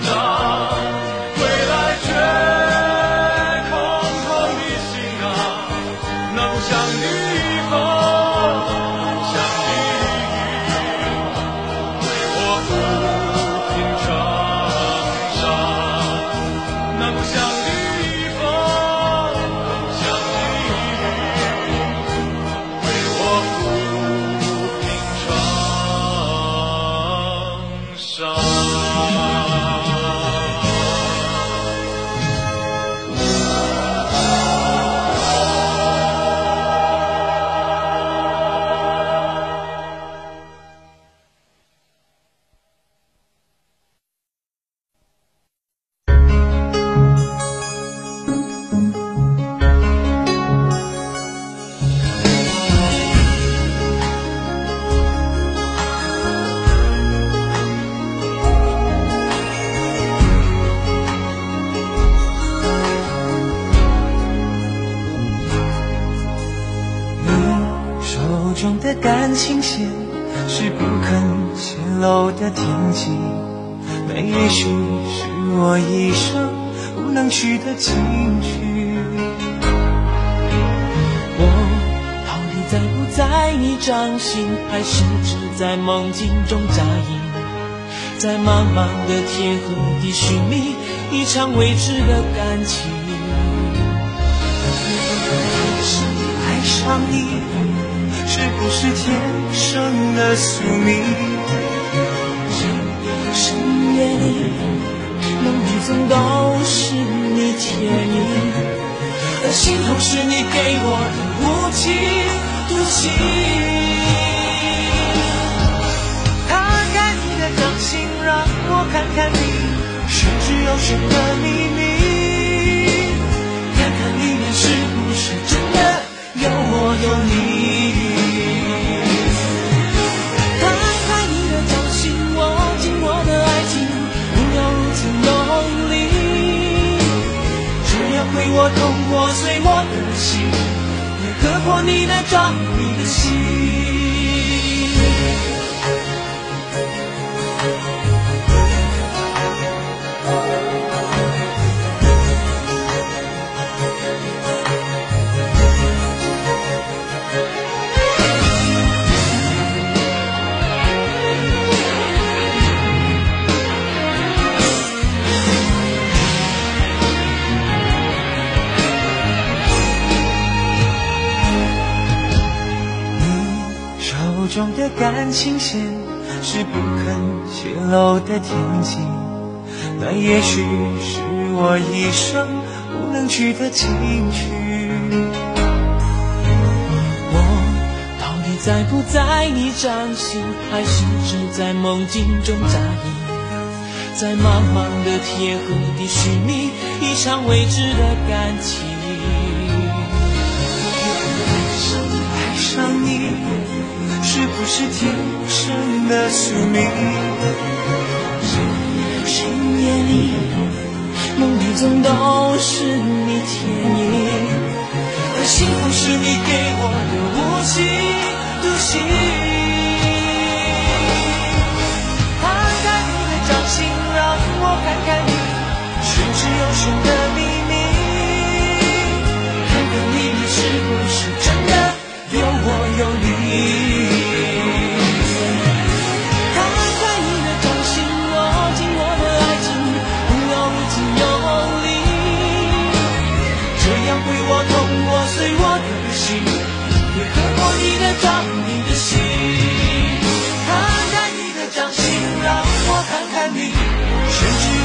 No. 手中的感情线是不肯泄露的天机，那也许是我一生不能去的禁区。我到底在不在你掌心，还是只在梦境中扎营？在茫茫的天和地寻觅一场未知的感情。是爱上你，是不是天生的宿命？深夜里，梦里总都是你倩影，而心痛是你给我的无情毒刑。摊开你的掌心，让我看看你玄之又玄的秘密，看看里面是不是真的有我有你。碎我的心，也割破你的掌，你的心。中的感情线是不肯泄露的天机，那也许是我一生不能去的禁区。我到底在不在你掌心，还是只在梦境中扎营？在茫茫的天和地寻觅一场未知的感情。爱上你，是不是天生的宿命？深夜里，梦里总都是你倩影，而幸福是你给我的无期独行。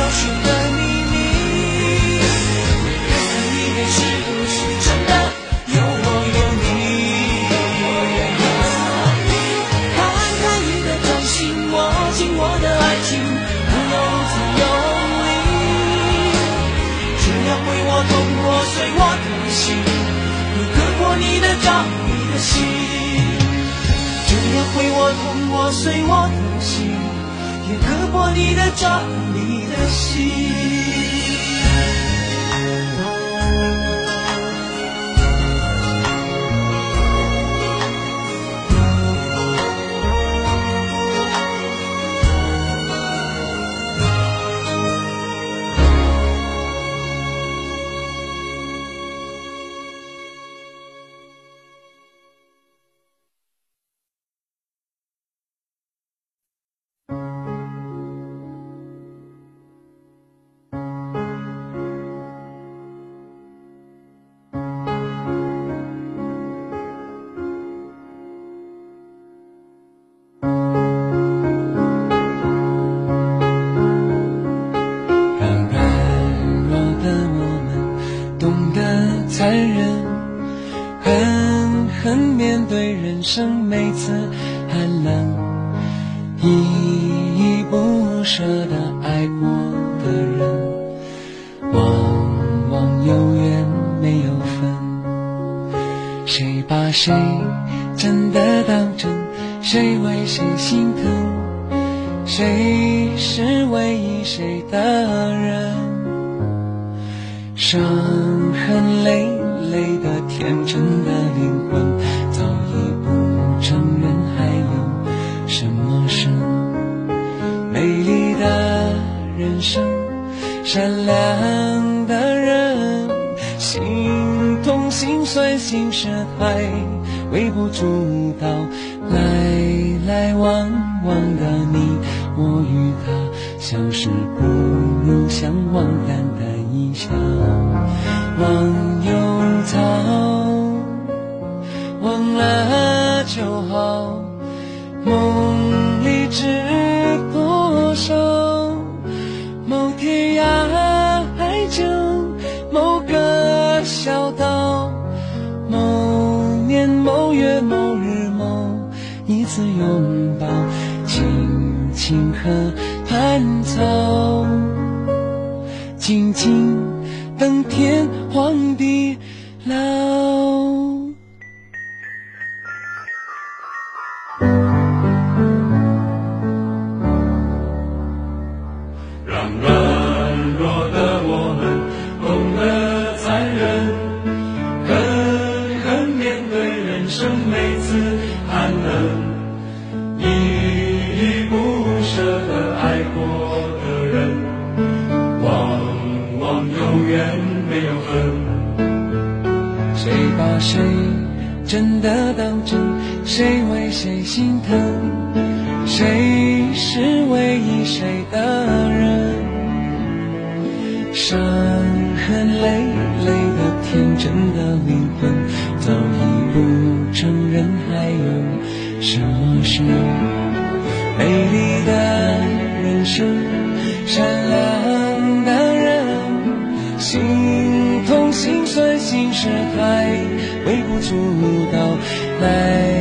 玄之又玄的秘密，看看里面是不是真的有我有你。摊开你的掌心，握紧我的爱情，不要如此用力，这样会我痛破碎我的心，也割破你的掌，你的心。这样会我痛破碎我的心，也割破你的掌，你的心。寒冷，依依不舍的爱过的人，往往有缘没有分，谁把谁真的当真，谁为谁心疼。谁是唯一谁的人？伤痕累累的天真的灵魂，生善良的人，心痛心酸心事还微不足道，来来往往的你，我与他相识不如相忘，淡淡一笑，忘忧草，忘了就好，梦个小岛，某年某月某日某一次拥抱，青青河畔草，静静等天荒地老。谁心疼？谁是唯一谁的人？伤痕累累的天真的灵魂，早已不承认还有什么是？美丽的人生，善良的人，心痛心酸心事太微不足道，来